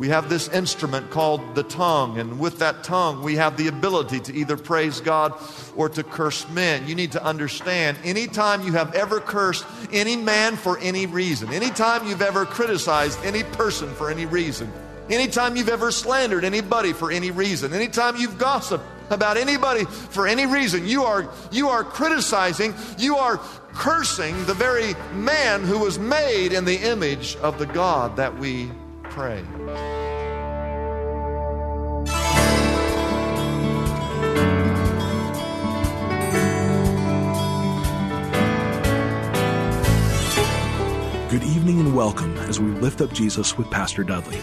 We have this instrument called the tongue, and with that tongue, we have the ability to either praise God or to curse men. You need to understand anytime you have ever cursed any man for any reason, anytime you've ever criticized any person for any reason, anytime you've ever slandered anybody for any reason, anytime you've gossiped about anybody for any reason, you are, you are criticizing, you are cursing the very man who was made in the image of the God that we pray. Good evening and welcome as we lift up Jesus with Pastor Dudley.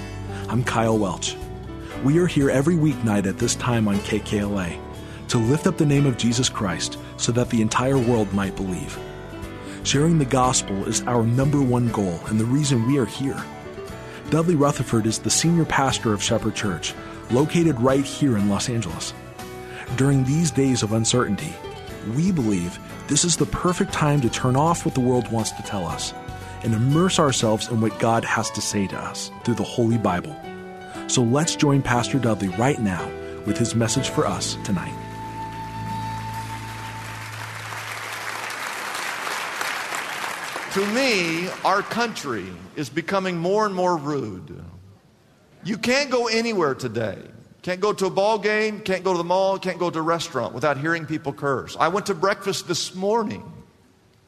I'm Kyle Welch. We are here every weeknight at this time on KKLA to lift up the name of Jesus Christ so that the entire world might believe. Sharing the gospel is our number one goal and the reason we are here. Dudley Rutherford is the senior pastor of Shepherd Church, located right here in Los Angeles. During these days of uncertainty, we believe this is the perfect time to turn off what the world wants to tell us and immerse ourselves in what God has to say to us through the Holy Bible. So let's join Pastor Dudley right now with his message for us tonight. To me, our country is becoming more and more rude. You can't go anywhere today. Can't go to a ball game, can't go to the mall, can't go to a restaurant without hearing people curse. I went to breakfast this morning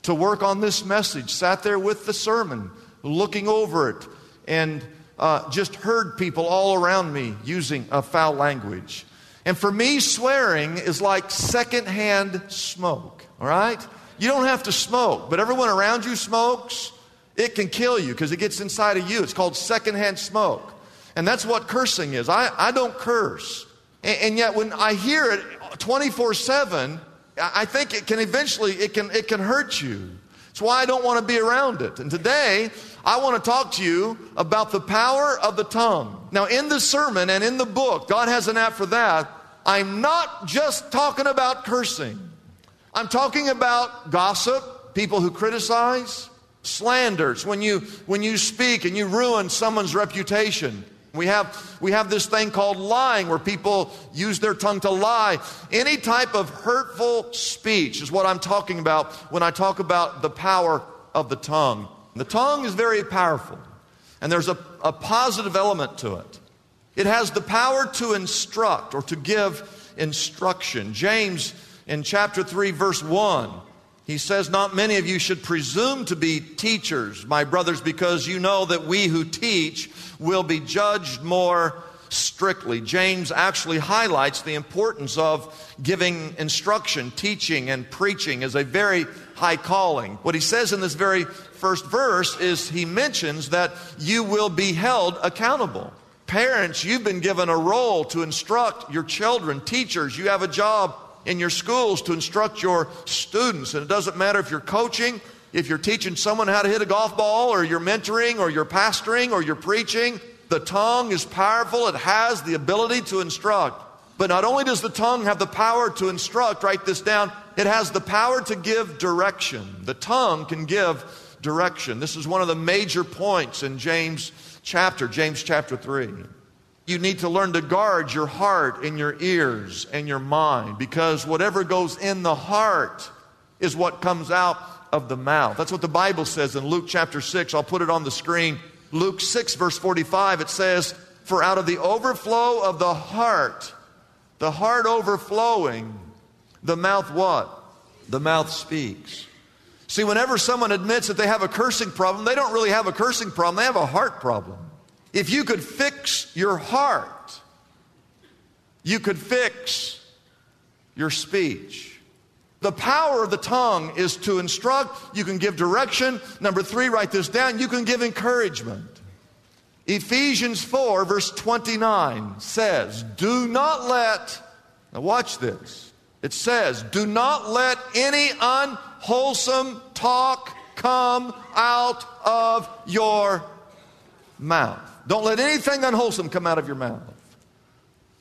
to work on this message, sat there with the sermon, looking over it, and uh, just heard people all around me using a foul language. And for me, swearing is like secondhand smoke, all right? You don't have to smoke, but everyone around you smokes. It can kill you because it gets inside of you. It's called secondhand smoke. And that's what cursing is. I, I don't curse. And, and yet when I hear it 24 7, I think it can eventually, it can, it can hurt you. It's why I don't want to be around it. And today, I want to talk to you about the power of the tongue. Now, in the sermon and in the book, God has an app for that. I'm not just talking about cursing. I'm talking about gossip, people who criticize, slanders, when you, when you speak and you ruin someone's reputation. We have, we have this thing called lying where people use their tongue to lie. Any type of hurtful speech is what I'm talking about when I talk about the power of the tongue. The tongue is very powerful, and there's a, a positive element to it. It has the power to instruct or to give instruction. James in chapter 3, verse 1, he says, Not many of you should presume to be teachers, my brothers, because you know that we who teach will be judged more strictly. James actually highlights the importance of giving instruction, teaching, and preaching as a very high calling. What he says in this very first verse is he mentions that you will be held accountable. Parents, you've been given a role to instruct your children. Teachers, you have a job in your schools to instruct your students. And it doesn't matter if you're coaching, if you're teaching someone how to hit a golf ball, or you're mentoring, or you're pastoring, or you're preaching. The tongue is powerful, it has the ability to instruct. But not only does the tongue have the power to instruct, write this down, it has the power to give direction. The tongue can give direction. This is one of the major points in James chapter, James chapter 3. You need to learn to guard your heart and your ears and your mind because whatever goes in the heart is what comes out of the mouth. That's what the Bible says in Luke chapter 6. I'll put it on the screen. Luke 6, verse 45, it says, For out of the overflow of the heart, the heart overflowing, the mouth what? The mouth speaks. See, whenever someone admits that they have a cursing problem, they don't really have a cursing problem, they have a heart problem. If you could fix your heart, you could fix your speech. The power of the tongue is to instruct, you can give direction. Number three, write this down, you can give encouragement. Ephesians 4, verse 29 says, Do not let, now watch this. It says, Do not let any unwholesome talk come out of your mouth. Don't let anything unwholesome come out of your mouth.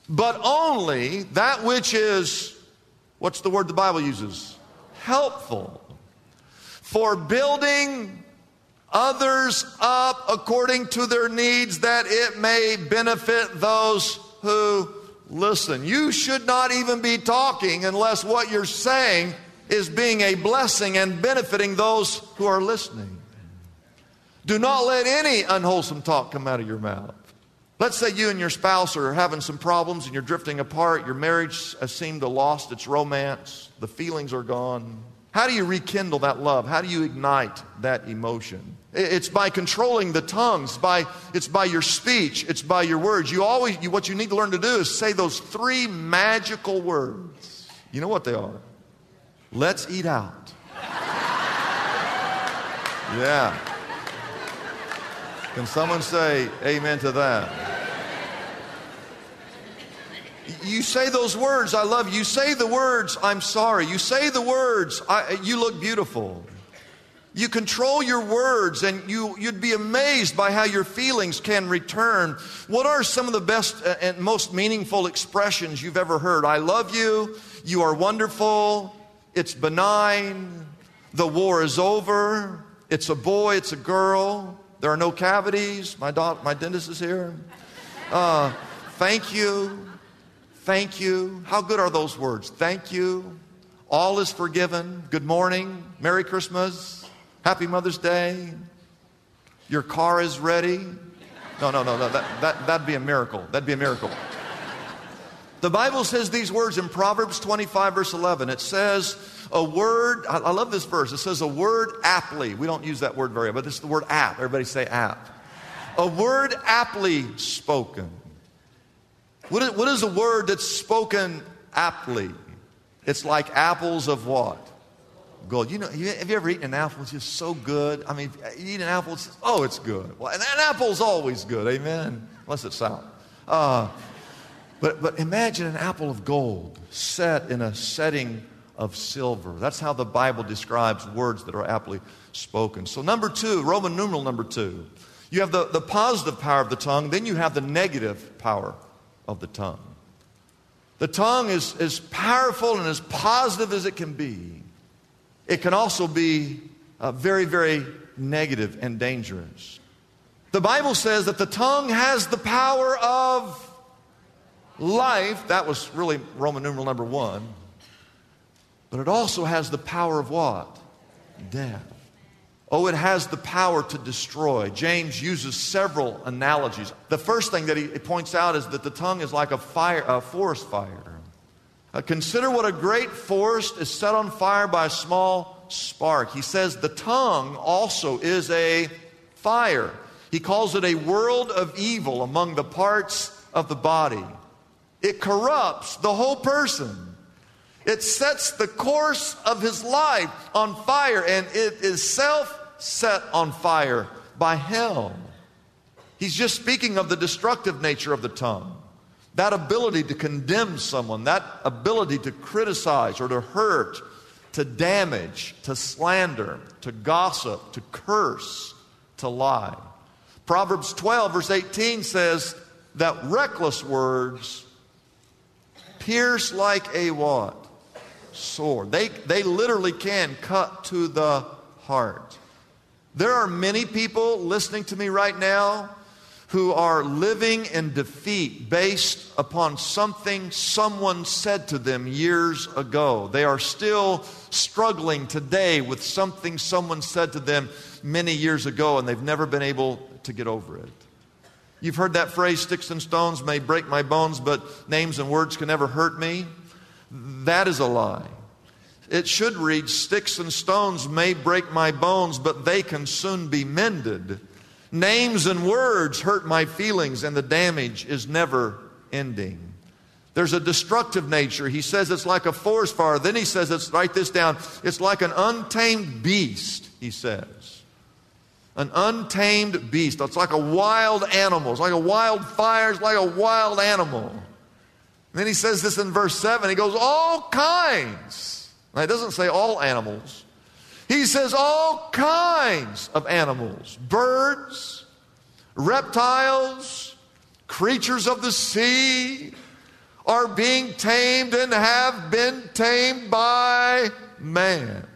But only that which is, what's the word the Bible uses? Helpful. For building others up according to their needs, that it may benefit those who listen. You should not even be talking unless what you're saying is being a blessing and benefiting those who are listening. Do not let any unwholesome talk come out of your mouth. Let's say you and your spouse are having some problems and you're drifting apart. Your marriage has seemed to lost its romance. The feelings are gone. How do you rekindle that love? How do you ignite that emotion? It's by controlling the tongues. By, it's by your speech. It's by your words. You always, you, what you need to learn to do is say those three magical words. You know what they are? Let's eat out. Yeah. Can someone say amen to that? You say those words, I love you. You say the words, I'm sorry. You say the words, you look beautiful. You control your words, and you, you'd be amazed by how your feelings can return. What are some of the best and most meaningful expressions you've ever heard? I love you. You are wonderful. It's benign. The war is over. It's a boy. It's a girl. There are no cavities. My, doc, my dentist is here. Uh, thank you. Thank you. How good are those words? Thank you. All is forgiven. Good morning. Merry Christmas. Happy Mother's Day. Your car is ready. No, no, no, no. That, that, that'd be a miracle. That'd be a miracle. The Bible says these words in Proverbs 25, verse 11. It says, a word, I, love this verse. It says a word aptly. We don't use that word very, but it's the word apt. Everybody say apt. A word aptly spoken. What is, what is a word that's spoken aptly? It's like apples of what? Gold. You know, have you ever eaten an apple? It's just so good. I mean, you eat an apple, it's oh, it's good. Well, an apple's always good, amen? Unless it's sour. Uh, but, but imagine an apple of gold set in a setting of silver. That's how the Bible describes words that are aptly spoken. So, number two, Roman numeral number two, you have the, the positive power of the tongue, then you have the negative power of the tongue. The tongue is as powerful and as positive as it can be. It can also be uh, very, very negative and dangerous. The Bible says that the tongue has the power of life. That was really Roman numeral number one. But it also has the power of what? Death. Oh, it has the power to destroy. James uses several analogies. The first thing that he points out is that the tongue is like a fire, a forest fire. Uh, consider what a great forest is set on fire by a small spark. He says the tongue also is a fire. He calls it a world of evil among the parts of the body. It corrupts the whole person. It sets the course of his life on fire, and it is self set on fire by hell. He's just speaking of the destructive nature of the tongue. That ability to condemn someone, that ability to criticize or to hurt, to damage, to slander, to gossip, to curse, to lie. Proverbs 12, verse 18 says that reckless words pierce like a what? sword. They, they literally can cut to the heart. There are many people listening to me right now who are living in defeat based upon something someone said to them years ago. They are still struggling today with something someone said to them many years ago, and they've never been able to get over it. You've heard that phrase, sticks and stones may break my bones, but names and words can never hurt me. That is a lie. It should read, Sticks and stones may break my bones, but they can soon be mended. Names and words hurt my feelings, and the damage is never ending. There's a destructive nature. He says it's like a forest fire. Then he says, it's, write this down, it's like an untamed beast, he says. An untamed beast. It's like a wild animal. It's like a wild fire. It's like a wild animal. And then he says this in verse 7. He goes, all kinds. Now, he doesn't say all animals. He says all kinds of animals birds, reptiles, creatures of the sea are being tamed and have been tamed by man.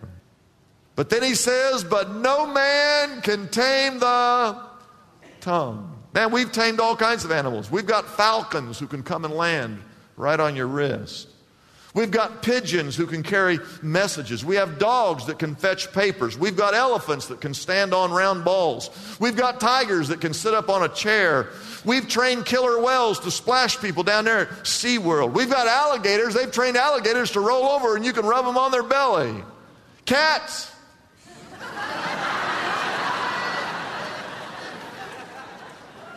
But then he says, But no man can tame the tongue. Man, we've tamed all kinds of animals. We've got falcons who can come and land right on your wrist. We've got pigeons who can carry messages. We have dogs that can fetch papers. We've got elephants that can stand on round balls. We've got tigers that can sit up on a chair. We've trained killer whales to splash people down there at SeaWorld. We've got alligators. They've trained alligators to roll over and you can rub them on their belly. Cats.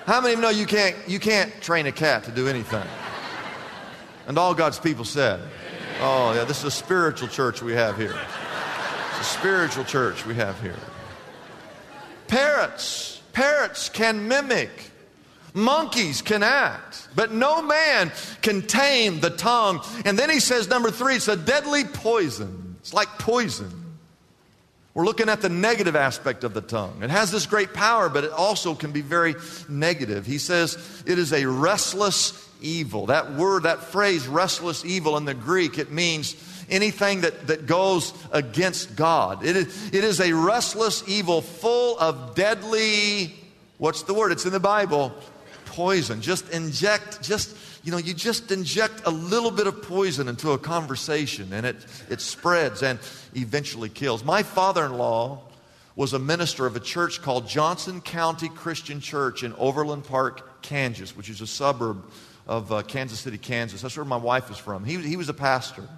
How many of you know you can't, you can't train a cat to do anything? And all God's people said, Oh, yeah, this is a spiritual church we have here. It's a spiritual church we have here. Parrots, parrots can mimic. Monkeys can act, but no man can tame the tongue. And then he says, number three, it's a deadly poison. It's like poison. We're looking at the negative aspect of the tongue. It has this great power, but it also can be very negative. He says it is a restless evil. That word, that phrase, restless evil in the Greek, it means anything that, that goes against God. It is, it is a restless evil full of deadly, what's the word? It's in the Bible, poison. Just inject, just, you know, you just inject a little bit of poison into a conversation and it, it spreads and eventually kills. My father in law was a minister of a church called Johnson County Christian Church in Overland Park, Kansas, which is a suburb of uh, Kansas City, Kansas. That's where my wife is from. He, he was a pastor.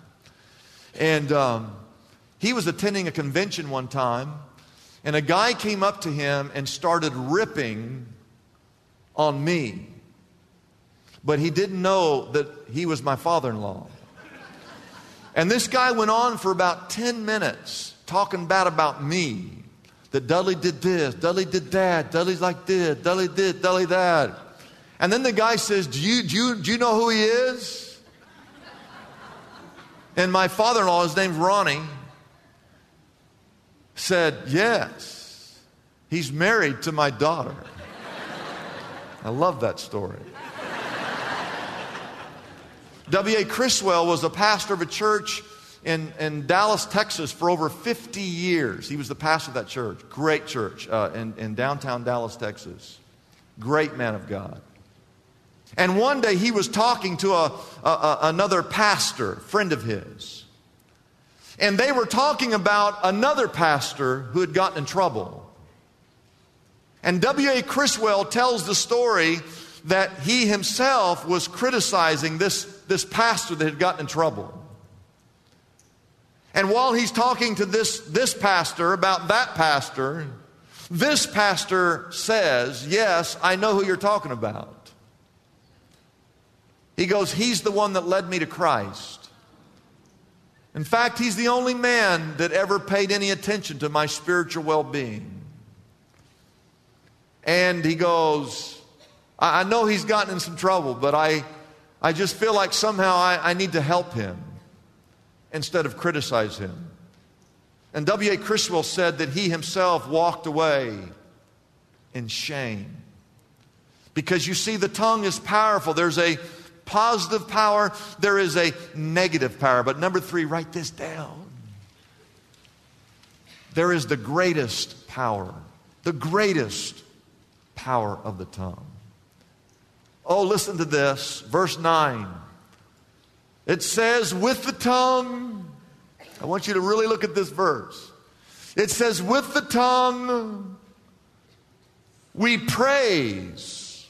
And um, he was attending a convention one time, and a guy came up to him and started ripping on me. But he didn't know that he was my father in law. And this guy went on for about 10 minutes talking bad about me. That Dudley did this, Dudley did that, Dudley's like this, Dudley did, Dudley that. And then the guy says, Do you, do you, do you know who he is? And my father in law, his name's Ronnie, said, Yes, he's married to my daughter. I love that story. W.A. Criswell was a pastor of a church in, in Dallas, Texas for over 50 years. He was the pastor of that church. Great church uh, in, in downtown Dallas, Texas. Great man of God. And one day he was talking to a, a, a, another pastor, friend of his. And they were talking about another pastor who had gotten in trouble. And W.A. Criswell tells the story that he himself was criticizing this, this pastor that had gotten in trouble. And while he's talking to this, this pastor about that pastor, this pastor says, Yes, I know who you're talking about. He goes, He's the one that led me to Christ. In fact, He's the only man that ever paid any attention to my spiritual well being. And he goes, I, know he's gotten in some trouble, but I, I just feel like somehow I, I need to help him instead of criticize him. And W.A. Criswell said that he himself walked away in shame. Because you see, the tongue is powerful. There's a positive power, there is a negative power. But number three, write this down. There is the greatest power, the greatest power of the tongue. Oh, listen to this. Verse 9. It says, with the tongue, I want you to really look at this verse. It says, with the tongue, we praise.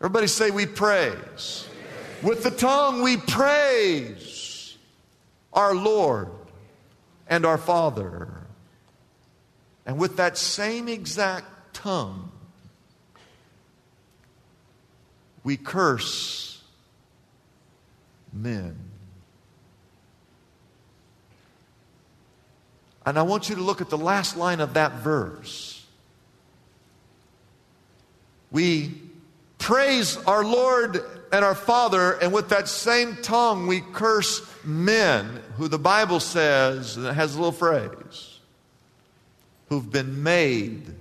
Everybody say, we praise. With the tongue we praise our Lord and our Father. And with that same exact tongue, we curse men. And I want you to look at the last line of that verse. We praise our Lord and our Father, and with that same tongue we curse men who the Bible says, and it has a little phrase, who've been made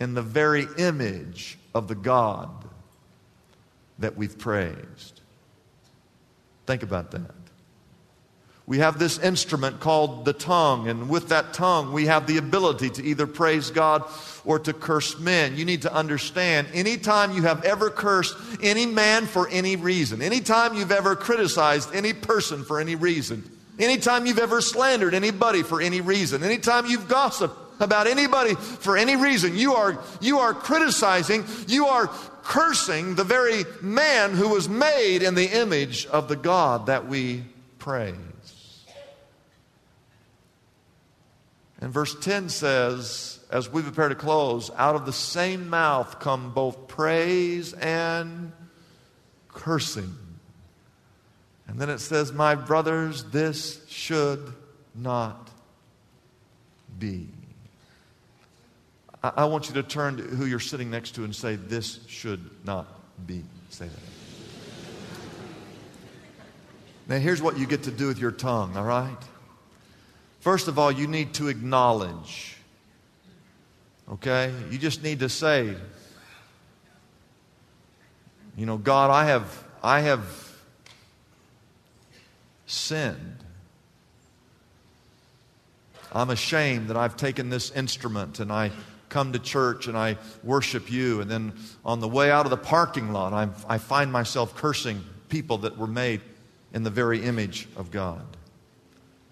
in the very image of the God that we've praised. Think about that. We have this instrument called the tongue, and with that tongue, we have the ability to either praise God or to curse men. You need to understand anytime you have ever cursed any man for any reason, anytime you've ever criticized any person for any reason, anytime you've ever slandered anybody for any reason, anytime you've gossiped about anybody for any reason, you are, you are criticizing, you are cursing the very man who was made in the image of the God that we praise. And verse 10 says, as we prepare to close, out of the same mouth come both praise and cursing. And then it says, My brothers, this should not be. I, want you to turn to who you're sitting next to and say, This should not be. Say that. Now, here's what you get to do with your tongue, all right? First of all, you need to acknowledge. Okay? You just need to say, you know, God, I have I have sinned. I'm ashamed that I've taken this instrument and I come to church and I worship you. And then on the way out of the parking lot, i I find myself cursing people that were made in the very image of God.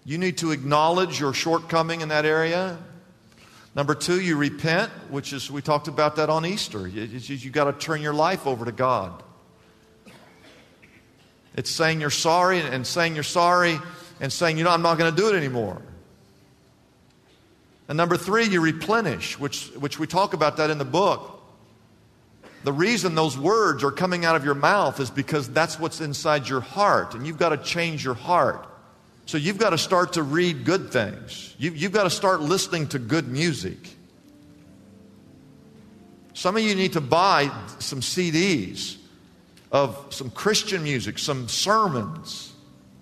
You need to acknowledge your shortcoming in that area. Number two, you repent, which is, we talked about that on Easter. You, you got to turn your life over to God. It's saying you're sorry and saying you're sorry and saying, you know, I'm not going to do it anymore. And number three, you replenish, which, which we talk about that in the book. The reason those words are coming out of your mouth is because that's what's inside your heart, and you've got to change your heart. So you've got to start to read good things. You, you've got to start listening to good music. Some of you need to buy some CDs of some Christian music, some sermons,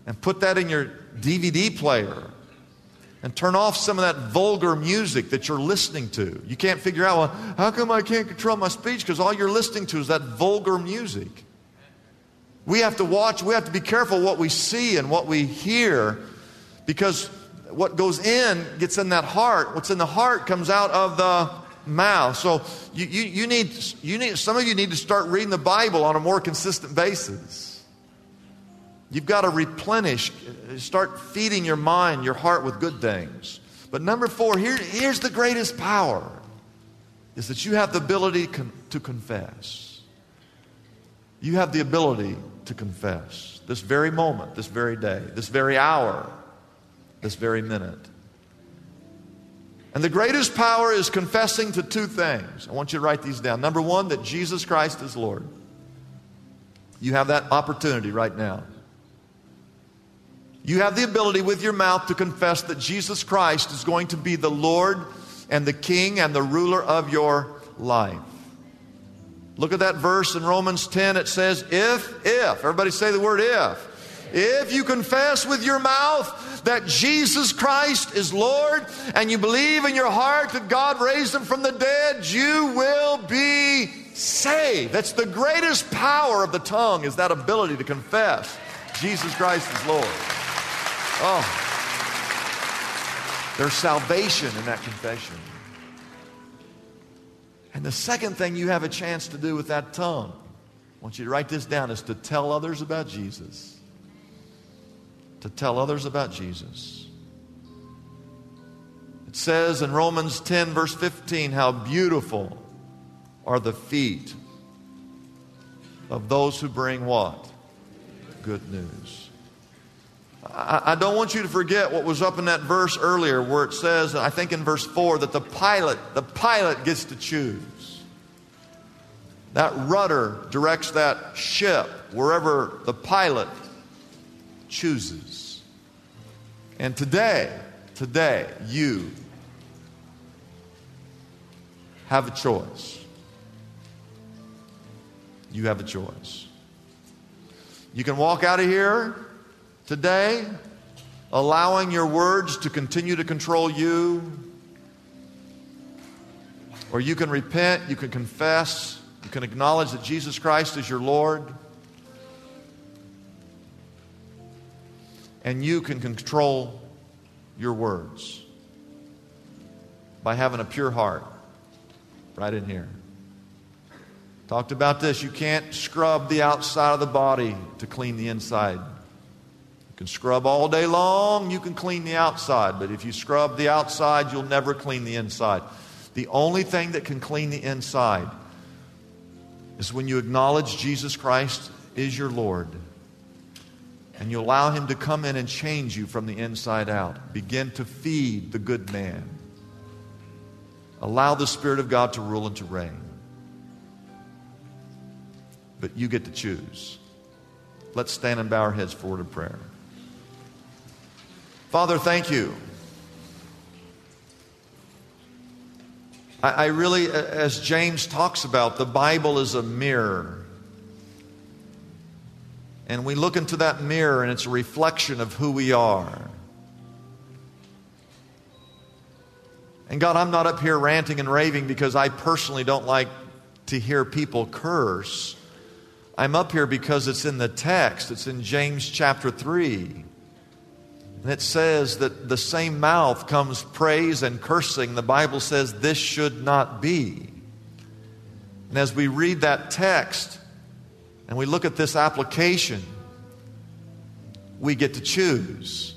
and put that in your DVD player. And turn off some of that vulgar music that you're listening to. You can't figure out, well, how come I can't control my speech? Because all you're listening to is that vulgar music. We have to watch, we have to be careful what we see and what we hear because what goes in gets in that heart. What's in the heart comes out of the mouth. So you, you, you, need, you need, some of you need to start reading the Bible on a more consistent basis. You've got to replenish, uh, start feeding your mind, your heart with good things. But number four, here, here's the greatest power is that you have the ability con- to confess. You have the ability to confess this very moment, this very day, this very hour, this very minute. And the greatest power is confessing to two things. I want you to write these down. Number one, that Jesus Christ is Lord. You have that opportunity right now. You have the ability with your mouth to confess that Jesus Christ is going to be the Lord and the King and the ruler of your life. Look at that verse in Romans 10. It says, If, if, everybody say the word if. If you confess with your mouth that Jesus Christ is Lord and you believe in your heart that God raised him from the dead, you will be saved. That's the greatest power of the tongue is that ability to confess Jesus Christ is Lord. Oh. There's salvation in that confession. And the second thing you have a chance to do with that tongue, I want you to write this down, is to tell others about Jesus. To tell others about Jesus. It says in Romans 10, verse 15, how beautiful are the feet of those who bring what? Good news. I, don't want you to forget what was up in that verse earlier where it says, I think in verse 4, that the pilot, the pilot gets to choose. That rudder directs that ship wherever the pilot chooses. And today, today, you have a choice. You have a choice. You can walk out of here today allowing your words to continue to control you, or you can repent, you can confess, you can acknowledge that Jesus Christ is your Lord. And you can control your words by having a pure heart right in here. Talked about this. You can't scrub the outside of the body to clean the inside. You can scrub all day long, you can clean the outside, but if you scrub the outside, you'll never clean the inside. The only thing that can clean the inside is when you acknowledge Jesus Christ is your Lord and you allow Him to come in and change you from the inside out. Begin to feed the good man. Allow the Spirit of God to rule and to reign. But you get to choose. Let's stand and bow our heads forward in prayer. Father, thank you. I, I really, as James talks about, the Bible is a mirror. And we look into that mirror and it's a reflection of who we are. And God, I'm not up here ranting and raving because I personally don't like to hear people curse. I'm up here because it's in the text. It's in James chapter 3. And it says that the same mouth comes praise and cursing. The Bible says this should not be. And as we read that text, and we look at this application, we get to choose.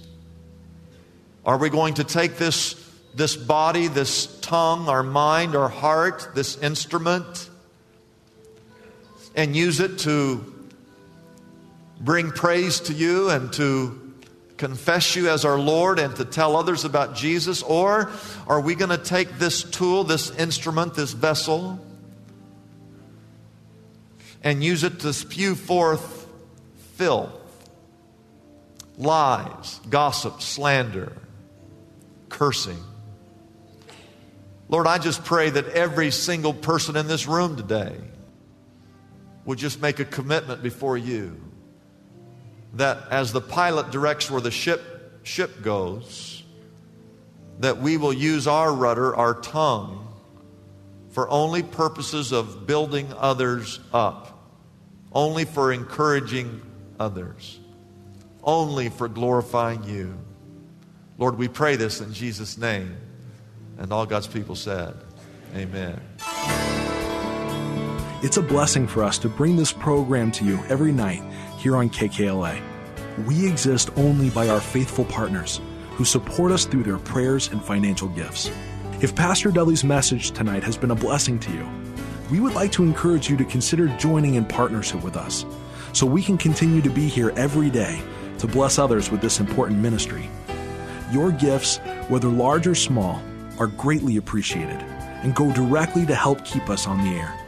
Are we going to take this, this body, this tongue, our mind, our heart, this instrument, and use it to bring praise to you and to confess you as our Lord and to tell others about Jesus? Or are we going to take this tool, this instrument, this vessel, and use it to spew forth filth, lies, gossip, slander, cursing. Lord, I just pray that every single person in this room today would just make a commitment before you that as the pilot directs where the ship, ship goes, that we will use our rudder, our tongue, for only purposes of building others up, only for encouraging others, only for glorifying you. Lord, we pray this in Jesus' name. And all God's people said, Amen. It's a blessing for us to bring this program to you every night here on KKLA. We exist only by our faithful partners who support us through their prayers and financial gifts. If Pastor Dudley's message tonight has been a blessing to you, we would like to encourage you to consider joining in partnership with us so we can continue to be here every day to bless others with this important ministry. Your gifts, whether large or small, are greatly appreciated and go directly to help keep us on the air.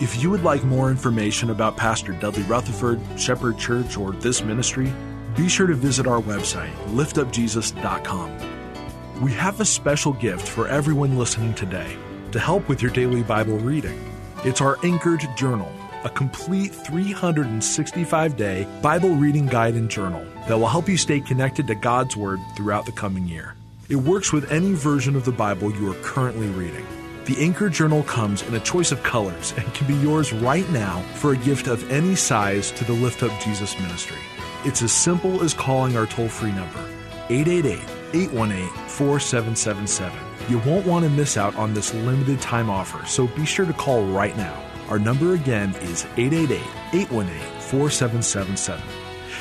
If you would like more information about Pastor Dudley Rutherford, Shepherd Church, or this ministry, be sure to visit our website, liftupjesus.com. We have a special gift for everyone listening today to help with your daily Bible reading. It's our Anchored Journal, a complete 365 day Bible reading guide and journal that will help you stay connected to God's Word throughout the coming year. It works with any version of the Bible you are currently reading. The Anchor Journal comes in a choice of colors and can be yours right now for a gift of any size to the Lift Up Jesus ministry. It's as simple as calling our toll free number, 888 818 4777. You won't want to miss out on this limited time offer, so be sure to call right now. Our number again is 888 818 4777.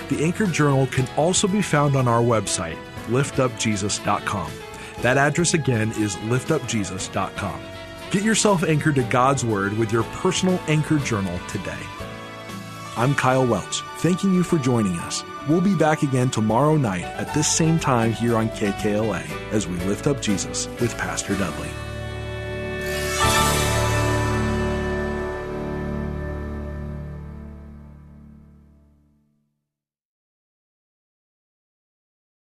The Anchor Journal can also be found on our website, liftupjesus.com. That address again is liftupjesus.com. Get yourself anchored to God's Word with your personal Anchor Journal today. I'm Kyle Welch, thanking you for joining us. We'll be back again tomorrow night at this same time here on KKLA as we lift up Jesus with Pastor Dudley.